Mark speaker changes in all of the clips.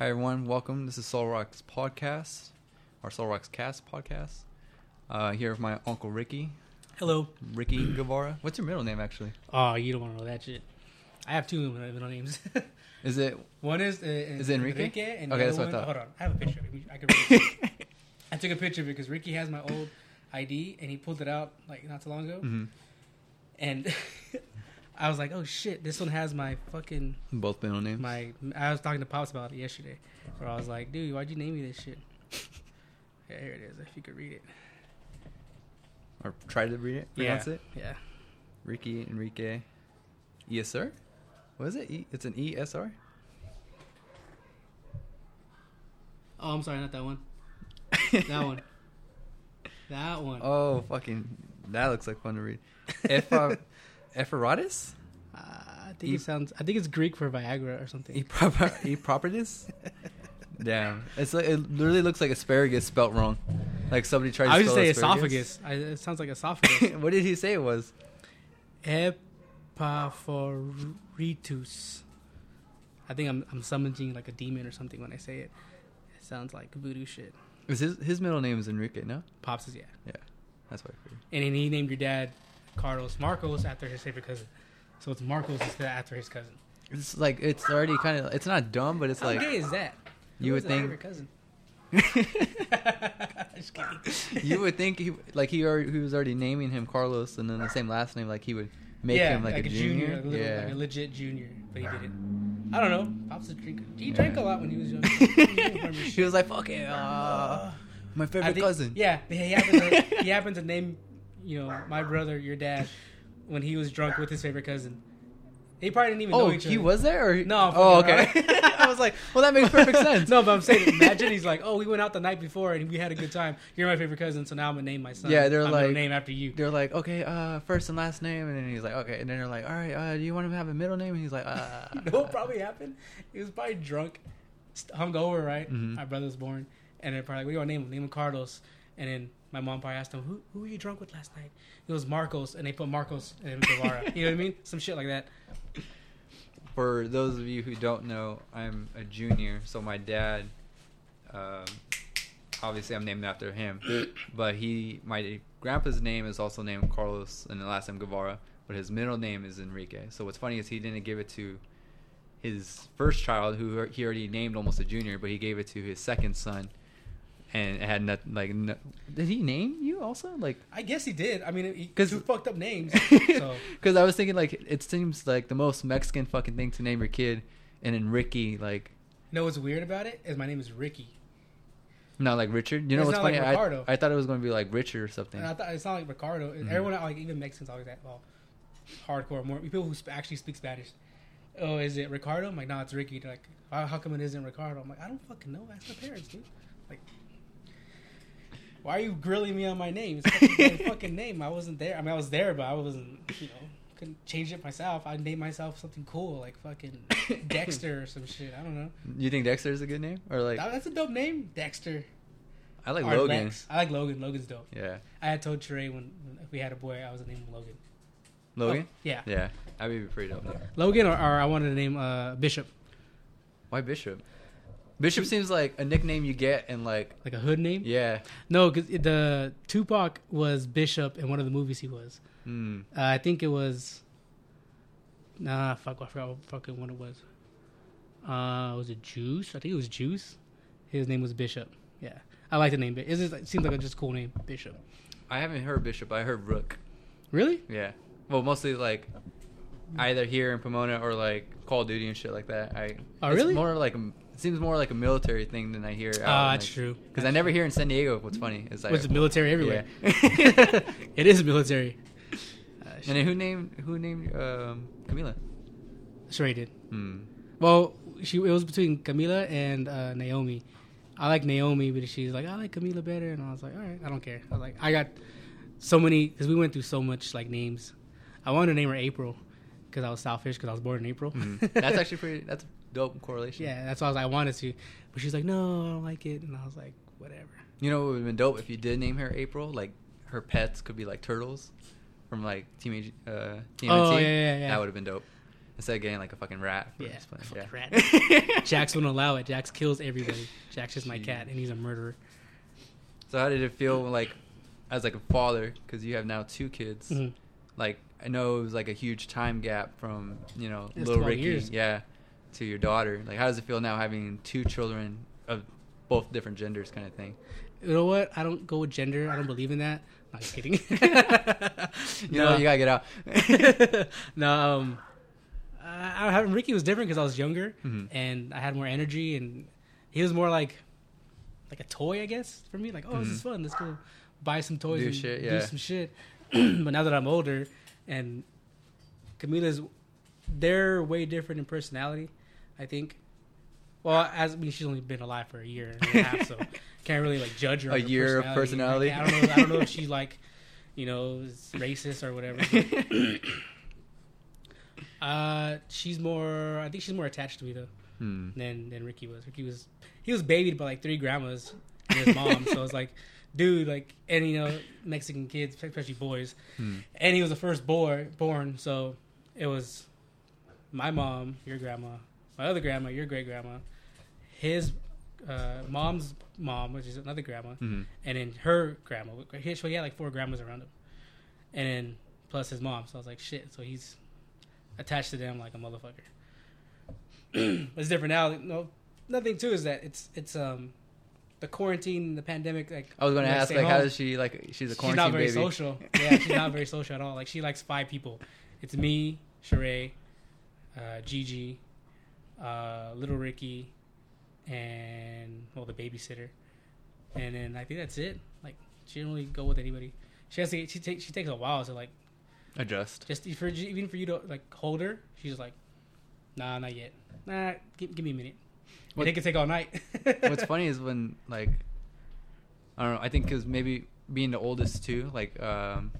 Speaker 1: Hi everyone, welcome. This is Soul Rocks podcast, our Soul Rocks cast podcast. Uh, here with my uncle Ricky,
Speaker 2: Hello.
Speaker 1: Ricky Guevara. What's your middle name actually?
Speaker 2: Oh, you don't want to know that shit. I have two middle names.
Speaker 1: Is it?
Speaker 2: one is uh,
Speaker 1: Is it Enrique?
Speaker 2: and
Speaker 1: Okay, that's what I
Speaker 2: one,
Speaker 1: thought.
Speaker 2: hold on, I have a picture. I can. I took a picture because Ricky has my old ID and he pulled it out like not too long ago,
Speaker 1: hmm
Speaker 2: and I was like, oh shit, this one has my fucking
Speaker 1: Both middle names.
Speaker 2: my. I was talking to pops about it yesterday, where I was like, dude, why'd you name me this shit? Yeah, here it is. If you could read it.
Speaker 1: or try to read it. Pronounce
Speaker 2: yeah.
Speaker 1: it.
Speaker 2: Yeah.
Speaker 1: Ricky Enrique. ESR. What is it? E- it's an ESR.
Speaker 2: Oh, I'm sorry, not that one. That one. That one.
Speaker 1: Oh, fucking! That looks like fun to read. Epha, Ephratus?
Speaker 2: Uh, I think
Speaker 1: E-
Speaker 2: it sounds. I think it's Greek for Viagra or something.
Speaker 1: E E properties? Damn, it's like, it literally looks like asparagus spelt wrong. Like somebody tried to
Speaker 2: I would say
Speaker 1: asparagus.
Speaker 2: esophagus. I, it sounds like esophagus.
Speaker 1: what did he say it was?
Speaker 2: Epaphoritus. I think I'm I'm summoning like a demon or something when I say it. It sounds like voodoo shit.
Speaker 1: Is his his middle name is Enrique? No,
Speaker 2: Pops is yeah.
Speaker 1: Yeah, that's figured.
Speaker 2: And then he named your dad Carlos Marcos after his favorite cousin. So it's Marcos instead after his cousin.
Speaker 1: It's like it's already kind of it's not dumb, but it's
Speaker 2: How
Speaker 1: like
Speaker 2: gay is that?
Speaker 1: you would think
Speaker 2: favorite cousin. Just kidding.
Speaker 1: you would think he like he already, he was already naming him Carlos and then the same last name like he would make
Speaker 2: yeah,
Speaker 1: him like, a, junior.
Speaker 2: like a, little,
Speaker 1: yeah.
Speaker 2: like a legit junior, but he didn't. I don't know. Pops a drinker. He drank a lot when he was young. He didn't remember
Speaker 1: he
Speaker 2: shit.
Speaker 1: was like, "Fuck it, uh, my favorite
Speaker 2: think-
Speaker 1: cousin."
Speaker 2: Yeah, he happened, to, he happened to name, you know, my brother, your dad, when he was drunk with his favorite cousin. He probably didn't even
Speaker 1: Oh,
Speaker 2: know each other.
Speaker 1: he was there? Or
Speaker 2: No,
Speaker 1: Oh, okay. I was like, well, that makes perfect sense.
Speaker 2: no, but I'm saying, imagine he's like, oh, we went out the night before and we had a good time. You're my favorite cousin, so now I'm gonna name my son.
Speaker 1: Yeah, they're
Speaker 2: I'm
Speaker 1: like-
Speaker 2: name after you.
Speaker 1: They're like, okay, uh, first and last name, and then he's like, okay, and then they're like, all right, uh, do you want him to have a middle name? And he's like, uh,
Speaker 2: you know what probably happened? He was probably drunk, hungover, right?
Speaker 1: Mhm.
Speaker 2: My brother was born, and they're probably like, "What do you want to name him? Name him Carlos." And then my mom probably asked him, "Who who were you drunk with last night?" It was Marcos, and they put Marcos and Guevara. you know what I mean? Some shit like that.
Speaker 1: For those of you who don't know, I'm a junior, so my dad, um, obviously I'm named after him, but he, my grandpa's name is also named Carlos, and the last name Guevara, but his middle name is Enrique. So what's funny is he didn't give it to his first child, who he already named almost a junior, but he gave it to his second son, and it had nothing like. No, did he name you also like?
Speaker 2: I guess he did. I mean,
Speaker 1: because
Speaker 2: two fucked up names. So
Speaker 1: Because I was thinking like it seems like the most Mexican fucking thing to name your kid, and then Ricky like
Speaker 2: you know what's weird about it is my name is Ricky,
Speaker 1: not like Richard. You know
Speaker 2: It's
Speaker 1: what's funny?
Speaker 2: like
Speaker 1: I,
Speaker 2: Ricardo.
Speaker 1: I thought it was going to be like Richard or something.
Speaker 2: and I thought it's not like Ricardo.
Speaker 1: Mhm.
Speaker 2: Everyone like even Mexicans always that well, hardcore more people who sp- actually speak Spanish. Oh, is it Ricardo? I'm like, no, it's Ricky. They're like, how, how come it isn't Ricardo? I'm like, I don't fucking know. Ask my parents, dude. Like, why are you grilling me on my name? It's fucking, my fucking name. I wasn't there. I mean, I was there, but I wasn't. You know, couldn't change it myself. I named myself something cool, like fucking Dexter or some shit. I don't know.
Speaker 1: you think Dexter is a good name or like
Speaker 2: That- that's a dope name, Dexter.
Speaker 1: I like
Speaker 2: Or
Speaker 1: Logan?
Speaker 2: Lex. I like Logan. Logan's dope.
Speaker 1: Yeah,
Speaker 2: I had told Trey when, when we had a boy, I was gonna name Logan.
Speaker 1: Logan.
Speaker 2: Oh, yeah.
Speaker 1: Yeah, I would be pretty dope.
Speaker 2: Logan, or, or I wanted to name uh, Bishop,
Speaker 1: Why Bishop? Bishop seems like a nickname you get in like
Speaker 2: like a hood name.
Speaker 1: yeah.
Speaker 2: No, because the Tupac was Bishop in one of the movies he was.
Speaker 1: Mm.
Speaker 2: Uh, I think it was. Nah, fuck, I forgot what fucking one it was. Uh, was it Juice? I think it was Juice. His name was Bishop. Yeah, I like the name. It just it seems like a just cool name, Bishop.
Speaker 1: I haven't heard Bishop. I heard Rook.
Speaker 2: Really?
Speaker 1: Yeah. Well, mostly like either here in Pomona or like Call of Duty and shit like that. I.
Speaker 2: Oh,
Speaker 1: it's
Speaker 2: really?
Speaker 1: More like seems more like a military thing than I hear.
Speaker 2: Ah, that's true.
Speaker 1: Because I never hear in San Diego. What's funny is like,
Speaker 2: Was it military everywhere?
Speaker 1: Yeah.
Speaker 2: it is military. Uh,
Speaker 1: And then who named who named um, Camila?
Speaker 2: Sheree did.
Speaker 1: Hmm.
Speaker 2: Well, she it was between Camila and uh, Naomi. I like Naomi, but she's like, I like Camila better, and I was like, all right, I don't care. I was like, I got so many because we went through so much like names. I wanted to name her April because I was selfish because I was born in April.
Speaker 1: Mhm. That's actually pretty. That's dope correlation.
Speaker 2: yeah, that's why I was. like, I wanted to, but she's like, no, I don't like it, and I was like, whatever.
Speaker 1: You know what would have been dope if you did name her April? Like her pets could be like turtles from like teenage uh TMNT.
Speaker 2: Oh, yeah, yeah, yeah.
Speaker 1: That would have been dope. instead of getting like a fucking rat. for
Speaker 2: Yeah, fucking
Speaker 1: yeah.
Speaker 2: rat. Jax won't allow it. Jax kills everybody. Jax is my
Speaker 1: Jeez.
Speaker 2: cat, and he's a murderer.
Speaker 1: So how did it feel like, as like a father, because you have now two kids?
Speaker 2: Mhm.
Speaker 1: Like I know it was like a huge time gap from you know
Speaker 2: It's
Speaker 1: little Ricky,
Speaker 2: years.
Speaker 1: yeah, to your daughter. Like how does it feel now having two children of both different genders, kind of thing?
Speaker 2: You know what? I don't go with gender. I don't believe in that. Not just kidding.
Speaker 1: You know, you gotta get out.
Speaker 2: no, um, I, I, Ricky was different because I was younger
Speaker 1: Mhm.
Speaker 2: and I had more energy, and he was more like like a toy, I guess, for me. Like, oh, this is fun. Let's go buy some toys
Speaker 1: Do
Speaker 2: and
Speaker 1: shit,
Speaker 2: do some shit. but now that I'm older, and Camila's, they're way different in personality. I think. Well, as I mean, she's only been alive for a year and a half, so can't really like judge her.
Speaker 1: A
Speaker 2: her
Speaker 1: year of personality.
Speaker 2: Like, I don't know. I don't know if she's like, you know, is racist or whatever. uh, she's more. I think she's more attached to me though
Speaker 1: Hmm.
Speaker 2: than than Ricky was. Ricky was he was babied by like three grandmas and his mom. so it's like, dude, like, and you know, Mexican kids, especially boys,
Speaker 1: Hmm.
Speaker 2: and he was the first boy born. So it was my mom, your grandma, my other grandma, your great grandma, his uh, mom's mom, which is another grandma,
Speaker 1: Mhm.
Speaker 2: and then her grandma. He so he had like four grandmas around him, and then plus his mom. So I was like, shit. So he's attached to them like a motherfucker. it's different now. No, nothing too is that it's it's um the quarantine, the pandemic. Like
Speaker 1: I was gonna ask,
Speaker 2: stay
Speaker 1: like, how does she like? She's a quarantine.
Speaker 2: She's not very
Speaker 1: baby.
Speaker 2: social. Yeah, she's not very social at all. Like she likes five people. It's me, Sheree, uh, Gigi, uh, little Ricky, and well the babysitter, and then I think that's it. Like she don't really go with anybody. She has to. She takes. She takes a while to like
Speaker 1: Adjust.
Speaker 2: just for even for you to like hold her. She's like, nah, not yet. Nah, give, give me a minute.
Speaker 1: What-
Speaker 2: it could take all night.
Speaker 1: What's funny is when like I don't know. I think because maybe being the oldest too, like um,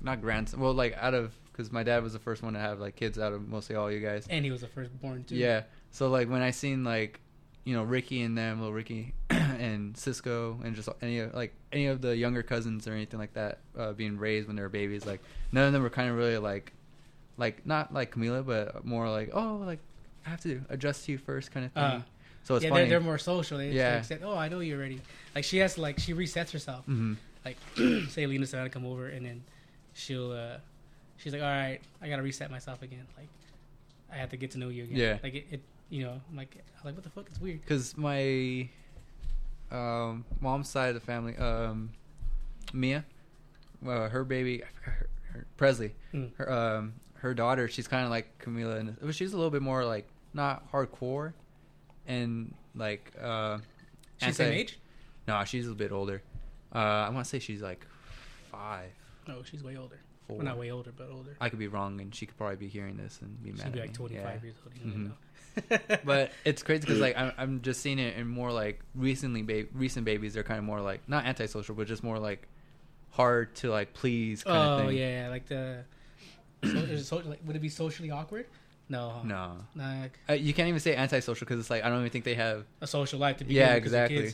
Speaker 1: not grandson. Well, like out of because my dad was the first one to have like kids out of mostly all you guys.
Speaker 2: and he was the firstborn too.
Speaker 1: Yeah. So like when I seen like you know Ricky and them, little Ricky and Cisco and just any of like any of the younger cousins or anything like that uh, being raised when they were babies, like none of them were kind of really like like not like Camila, but more like oh like I have to adjust to you first kind of thing.
Speaker 2: Uh,
Speaker 1: so it's
Speaker 2: yeah,
Speaker 1: funny.
Speaker 2: they're, they're more social. They
Speaker 1: Yeah.
Speaker 2: yeah. accept, oh, I know you're ready. Like she has to, like she resets herself.
Speaker 1: hmm
Speaker 2: Like say Lena said to come over, and then she'll uh she's like, all right, I gotta reset myself again. Like I have to get to know you again.
Speaker 1: Yeah.
Speaker 2: Like it, it you know, I'm like I'm like what the fuck? It's weird.
Speaker 1: because my um, mom's side of the family, um, Mia, uh, her baby, I forgot her, her Presley,
Speaker 2: Mm.
Speaker 1: her um, her daughter, she's kind of like Camila, and but she's a little bit more like not hardcore, and like uh,
Speaker 2: She's the same age?
Speaker 1: No, she's a bit older. Uh, I want to say she's like five.
Speaker 2: five, Oh, she's way older.
Speaker 1: Four.
Speaker 2: Well, not way older, but older.
Speaker 1: I could be wrong, and she could probably be hearing this and be mad.
Speaker 2: She'd
Speaker 1: at
Speaker 2: be like
Speaker 1: me.
Speaker 2: 25
Speaker 1: Yeah.
Speaker 2: years old.
Speaker 1: Mhm.
Speaker 2: know.
Speaker 1: but it's crazy because like I'm, I'm just seeing it in more like recently ba- recent babies they're kind of more like not antisocial but just more like hard to like please kind
Speaker 2: oh
Speaker 1: of thing Oh
Speaker 2: yeah, like the so, so, like, would it be socially awkward? No,
Speaker 1: no
Speaker 2: like
Speaker 1: uh, you can't even say antisocial because it's like i don't even think they have
Speaker 2: a social life to be
Speaker 1: Yeah, exactly.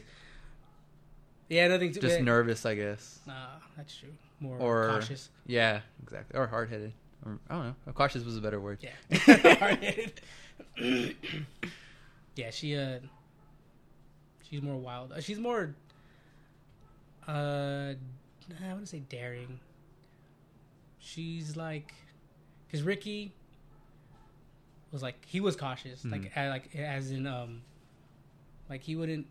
Speaker 2: Yeah, nothing to
Speaker 1: just nervous i guess
Speaker 2: Nah, that's true. More
Speaker 1: Or-
Speaker 2: cautious.
Speaker 1: yeah exactly or hard-headed i don't know cautious was a better word
Speaker 2: Yeah. Hard-headed. yeah, she uh she's more wild. Uh, she's more uh I want to say daring. She's like cuz Ricky was like he was cautious
Speaker 1: Mhm.
Speaker 2: like like as in um like he wouldn't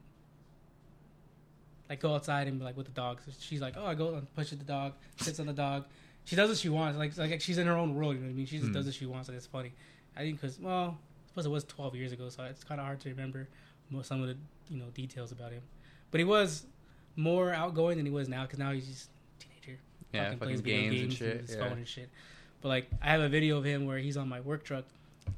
Speaker 2: like go outside and be like with the dog. So she's like, "Oh, I go and push at the dog, sits on the dog." She does what she wants. Like like she's in her own world. You know what I mean? She just
Speaker 1: Mhm.
Speaker 2: does what she wants. Like it's funny. I think because well, I suppose it was 12 years ago, so it's kind of hard to remember some of the you know details about him. But he was more outgoing than he was now because now he's just a teenager.
Speaker 1: yeah fucking, games, and shit
Speaker 2: his
Speaker 1: yeah.
Speaker 2: and shit. But like, I have a video of him where he's on my work truck,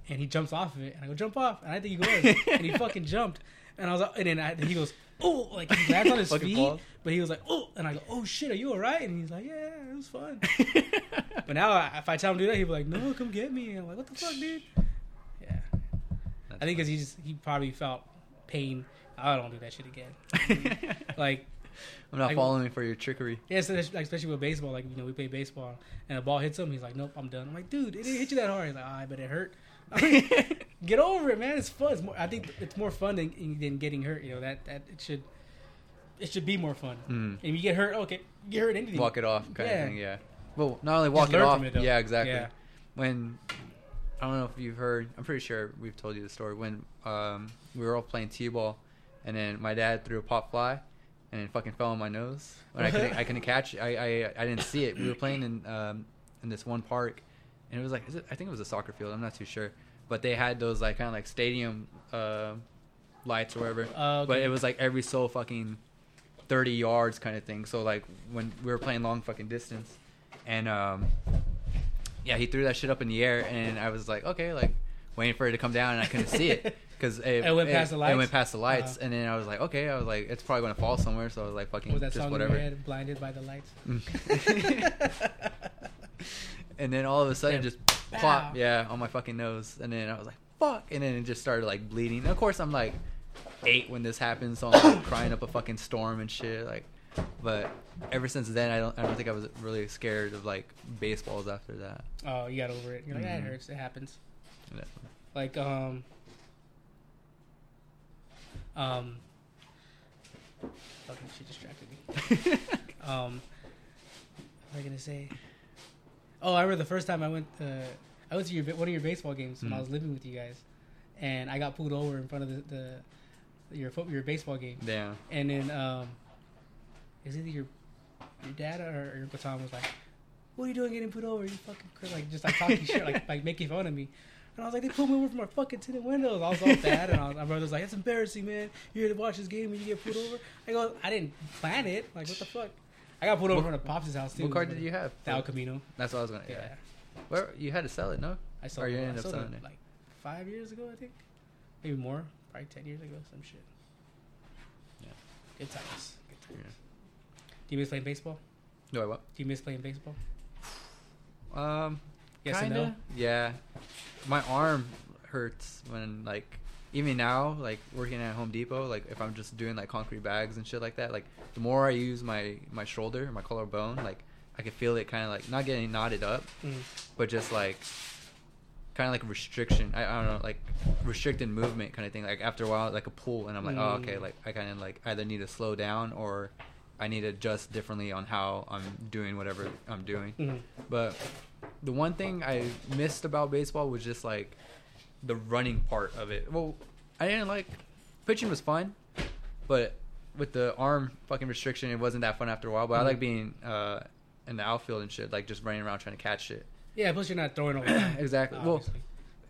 Speaker 2: and he jumps off of it, and I go jump off, and I think he goes, and he fucking jumped, and I was, like- and then I, he goes, oh, like he lands on his feet,
Speaker 1: balls.
Speaker 2: but he was like, oh, and I go, oh shit, are you alright? And he's like, yeah, it was fun. but now, I- if I tell him to do that, he'd be like, no, come get me. And I'm like, what the fuck, dude? Yeah,
Speaker 1: That's
Speaker 2: I think because he just he probably felt pain. I don't do that shit again. like
Speaker 1: I'm not
Speaker 2: Like-
Speaker 1: following for your trickery.
Speaker 2: Yeah, so like, especially with baseball, like you know, we play baseball and a ball hits him, he's like, "Nope, I'm done." I'm like, "Dude, it didn't hit you that hard." He's like, "Ah, but it hurt." Get over it, man. It's fun. It's more, I think it's more fun than, than getting hurt. You know that that it should it should be more fun.
Speaker 1: Mm.
Speaker 2: And you get hurt, okay, you get hurt anything.
Speaker 1: Walk it off, kind
Speaker 2: Yeah.
Speaker 1: of thing. Yeah. Well, not only walk it off.
Speaker 2: it,
Speaker 1: yeah, exactly.
Speaker 2: Yeah.
Speaker 1: When I don't know if you've heard. I'm pretty sure we've told you the story. When um, we were all playing t-ball, and then my dad threw a pop fly, and it fucking fell on my nose. And I couldn't, I couldn't catch it. I, I, I didn't see it. We were playing in um, in this one park, and it was like is it, I think it was a soccer field. I'm not too sure, but they had those like kind of like stadium uh, lights or whatever.
Speaker 2: Uh,
Speaker 1: But it was like every so fucking 30 yards kind of thing. So like when we were playing long fucking distance, and um, yeah, he threw that shit up in the air, and I was like, okay, like waiting for it to come down, and I couldn't see it because it,
Speaker 2: It went past the lights.
Speaker 1: It went past the lights,
Speaker 2: Uh-huh.
Speaker 1: and then I was like, okay, I was like, it's probably gonna fall somewhere. So I was like, fucking
Speaker 2: was that
Speaker 1: just
Speaker 2: song
Speaker 1: whatever.
Speaker 2: in your head, "Blinded by the Lights"?
Speaker 1: and then all of a sudden, just. Plop, yeah, on my fucking nose, and then I was like, fuck, and then it just started like bleeding. And Of course, I'm like eight when this happens, so I'm like, crying up a fucking storm and shit, like. But ever since then, I don't, I don't think I was really scared of like baseballs after that.
Speaker 2: Oh, you got over it. You're like, "Ah, it
Speaker 1: Mhm.
Speaker 2: hurts. It happens.
Speaker 1: Yeah.
Speaker 2: Like, um, um, fucking she distracted me. Um, what was I gonna say? Oh, I remember the first time I went. Uh, I went to your one of your baseball games when I
Speaker 1: Mhm.
Speaker 2: was living with you guys, and I got pulled over in front of the, the your foot your baseball game,
Speaker 1: Yeah.
Speaker 2: and then um, is either your your dad or, your baton was like, "What are you doing getting pulled over? You fucking cr-" like just like talking shit, like like making fun of me." And I was like, "They pulled me over from my fucking tinted windows." I was all bad, and I was, my brother's like, "That's embarrassing, man. You're here to watch this game and you get pulled over." I go, "I didn't plan it. Like, what the fuck?" I got pulled over in front of Pops' house too.
Speaker 1: What car did you have?
Speaker 2: The El Camino.
Speaker 1: That's what I was gonna.
Speaker 2: Yeah.
Speaker 1: Yeah. Where you had to sell it, no?
Speaker 2: I sold
Speaker 1: Or you ended up selling
Speaker 2: it like five years ago, I think. Maybe more. Probably ten years ago, some shit.
Speaker 1: Yeah.
Speaker 2: Good times. Good times.
Speaker 1: Yeah.
Speaker 2: Do you miss playing baseball?
Speaker 1: No, I what?
Speaker 2: Do you miss playing baseball?
Speaker 1: Um,
Speaker 2: Yes
Speaker 1: kinda.
Speaker 2: no?
Speaker 1: Yeah, my arm hurts when like even now like working at Home Depot like if I'm just doing like concrete bags and shit like that like the more I use my my shoulder my collarbone like I can feel it kind of like not getting knotted up
Speaker 2: Mm.
Speaker 1: but just like kind of like restriction I, I don't know like restricted movement kind of thing like after a while like a pull and I'm like oh okay
Speaker 2: Mm.
Speaker 1: like I kind of like either need to slow down or I need to adjust differently on how I'm doing whatever I'm doing
Speaker 2: Mhm.
Speaker 1: but the one thing I missed about baseball was just like the running part of it. Well, I didn't like pitching was fun, but with the arm fucking restriction, it wasn't that fun after a while. But I like
Speaker 2: Mhm.
Speaker 1: being uh, in the outfield and shit, like just running around trying to catch shit.
Speaker 2: Yeah, plus you're not throwing all the time.
Speaker 1: Exactly. Well,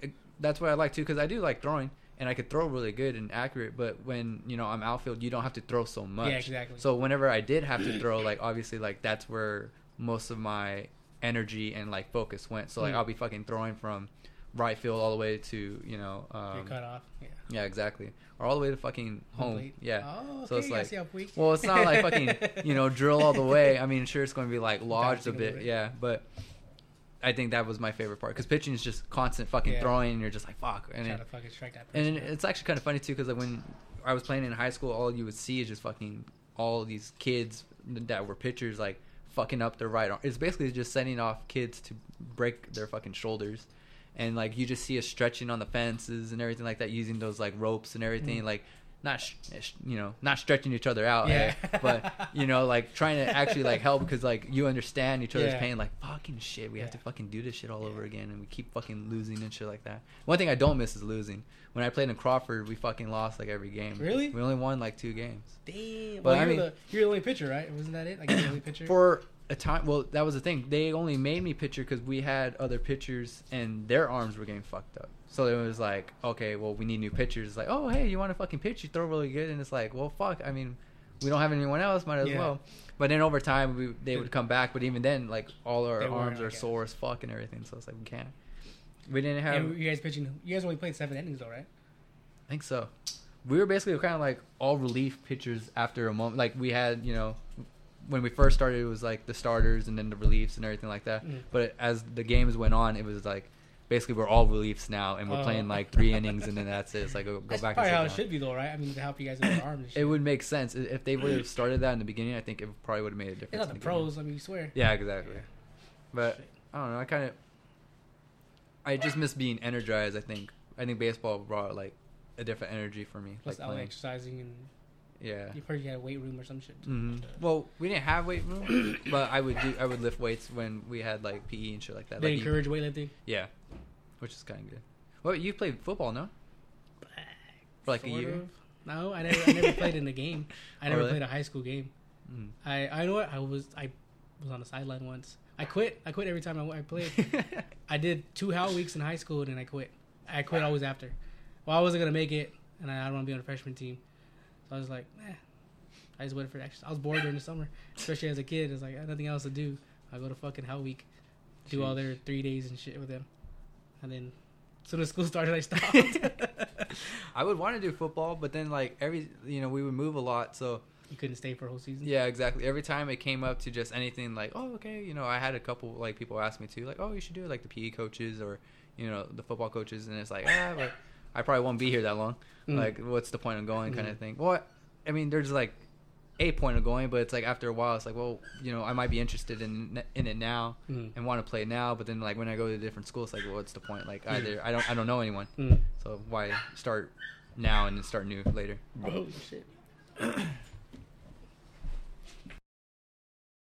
Speaker 1: it, that's what I like too, because I do like throwing, and I could throw really good and accurate. But when you know I'm outfield, you don't have to throw so much.
Speaker 2: Yeah, exactly.
Speaker 1: So whenever I did have to throw, like obviously, like that's where most of my energy and like focus went. So like
Speaker 2: Mm.
Speaker 1: I'll be fucking throwing from right field all the way to you know.
Speaker 2: you're
Speaker 1: Um,
Speaker 2: cut off. Yeah.
Speaker 1: yeah, exactly. Or all the way to fucking home.
Speaker 2: plate.
Speaker 1: Yeah.
Speaker 2: Oh,
Speaker 1: So it's like,
Speaker 2: see how weak.
Speaker 1: well, it's not like fucking you know drill all the way. I mean, sure, it's going to be like lodged a
Speaker 2: Bouncing a
Speaker 1: bit, yeah, but. I think that was my favorite part because pitching is just constant fucking
Speaker 2: Yeah.
Speaker 1: throwing, and you're just like fuck. And it,
Speaker 2: to fucking strike that person.
Speaker 1: and it's actually kind of funny too because like when I was playing in high school, all you would see is just fucking all these kids that were pitchers like fucking up their right arm. It's basically just sending off kids to break their fucking shoulders, and like you just see us stretching on the fences and everything like that, using those like ropes and everything,
Speaker 2: Mm.
Speaker 1: like not sh- sh- you know not stretching each other out,
Speaker 2: Yeah.
Speaker 1: eh? but you know like trying to actually like help because like you understand each other's
Speaker 2: Yeah.
Speaker 1: pain. Like fucking shit, we have to fucking do this shit all
Speaker 2: Yeah.
Speaker 1: over again, and we keep fucking losing and shit like that. One thing I don't miss is losing. When I played in Crawford, we fucking lost like every game.
Speaker 2: Really?
Speaker 1: We only won like two games.
Speaker 2: Damn.
Speaker 1: But
Speaker 2: Well,
Speaker 1: I
Speaker 2: you're
Speaker 1: mean-
Speaker 2: the you're the only pitcher, right? Wasn't that it? Like the only pitcher.
Speaker 1: For a time, well, that was the thing. They only made me pitcher because we had other pitchers and their arms were getting fucked up. So it was like, okay, well, we need new pitchers. It's like, oh, hey, you want to fucking pitch? You throw really good, and it's like, well, fuck. I mean, we don't have anyone else. Might as
Speaker 2: Yeah.
Speaker 1: well. But then over time, we they would come back. But even then, like all our
Speaker 2: They
Speaker 1: arms are sore as fuck and everything. So it's like we can't. We didn't have.
Speaker 2: and you guys pitching. You guys only played seven innings though, right?
Speaker 1: I think so. We were basically kind of like all relief pitchers after a moment. Like we had, you know, when we first started, it was like the starters and then the reliefs and everything like that.
Speaker 2: Mm.
Speaker 1: But as the games went on, it was like basically we're all reliefs now, and we're
Speaker 2: Oh.
Speaker 1: playing like three innings, and then that's it. It's like go, go
Speaker 2: That's
Speaker 1: back.
Speaker 2: probably
Speaker 1: and
Speaker 2: how
Speaker 1: sit
Speaker 2: it should be, though, right? I mean, to help you guys with your arms.
Speaker 1: It would make sense if they would have started that in the beginning. I think it probably would have made a difference.
Speaker 2: It's not the
Speaker 1: beginning.
Speaker 2: pros. I mean, you swear.
Speaker 1: Yeah, exactly.
Speaker 2: Yeah.
Speaker 1: But
Speaker 2: Shit.
Speaker 1: I don't know. I kind of, I just miss being energized. I think. I think baseball brought like a different energy for me.
Speaker 2: Plus,
Speaker 1: like playing.
Speaker 2: exercising and
Speaker 1: Yeah.
Speaker 2: you probably had a weight room or some shit.
Speaker 1: hmm Well, we didn't have weight room, but I would do. I would lift weights when we had like PE and shit like that.
Speaker 2: They
Speaker 1: Like, you-
Speaker 2: encourage weightlifting.
Speaker 1: yeah, which is kind of good. Well, you played football, no? For like a year.
Speaker 2: of. No, I never. I never played in a game. I
Speaker 1: Oh,
Speaker 2: never
Speaker 1: really?
Speaker 2: played a high school game.
Speaker 1: Mm.
Speaker 2: I I know what I was. I was on the sideline once. I quit. I quit every time I, I played. I did two Hell weeks in high school and then I quit. I quit always after. Well, I wasn't gonna make it, and I, I don't want to be on a freshman team. So I was like, eh. I just waited for extra. I was bored during the summer, especially as a kid. It's like I had nothing else to do. I go to fucking Hell Week, do all their three days and shit with them, and then as soon as school started, I stopped.
Speaker 1: I would want to do football, but then like every you know we would move a lot, so
Speaker 2: you couldn't stay for a whole season.
Speaker 1: yeah, exactly. Every time it came up to just anything like oh okay, you know I had a couple like people ask me to like oh you should do it like the PE coaches or you know the football coaches, and it's like ah but I probably won't be here that long.
Speaker 2: Mm.
Speaker 1: Like what's the point of going kind
Speaker 2: Mhm.
Speaker 1: of thing. Well, I mean there's like a point of going, but it's like after a while it's like well you know I might be interested in in it now
Speaker 2: Mm.
Speaker 1: and want to play now, but then like when I go to different schools, like well, what's the point? Like
Speaker 2: Mm.
Speaker 1: either I don't I don't know anyone.
Speaker 2: Mm.
Speaker 1: So why start now and then start new later?
Speaker 2: Oh shit.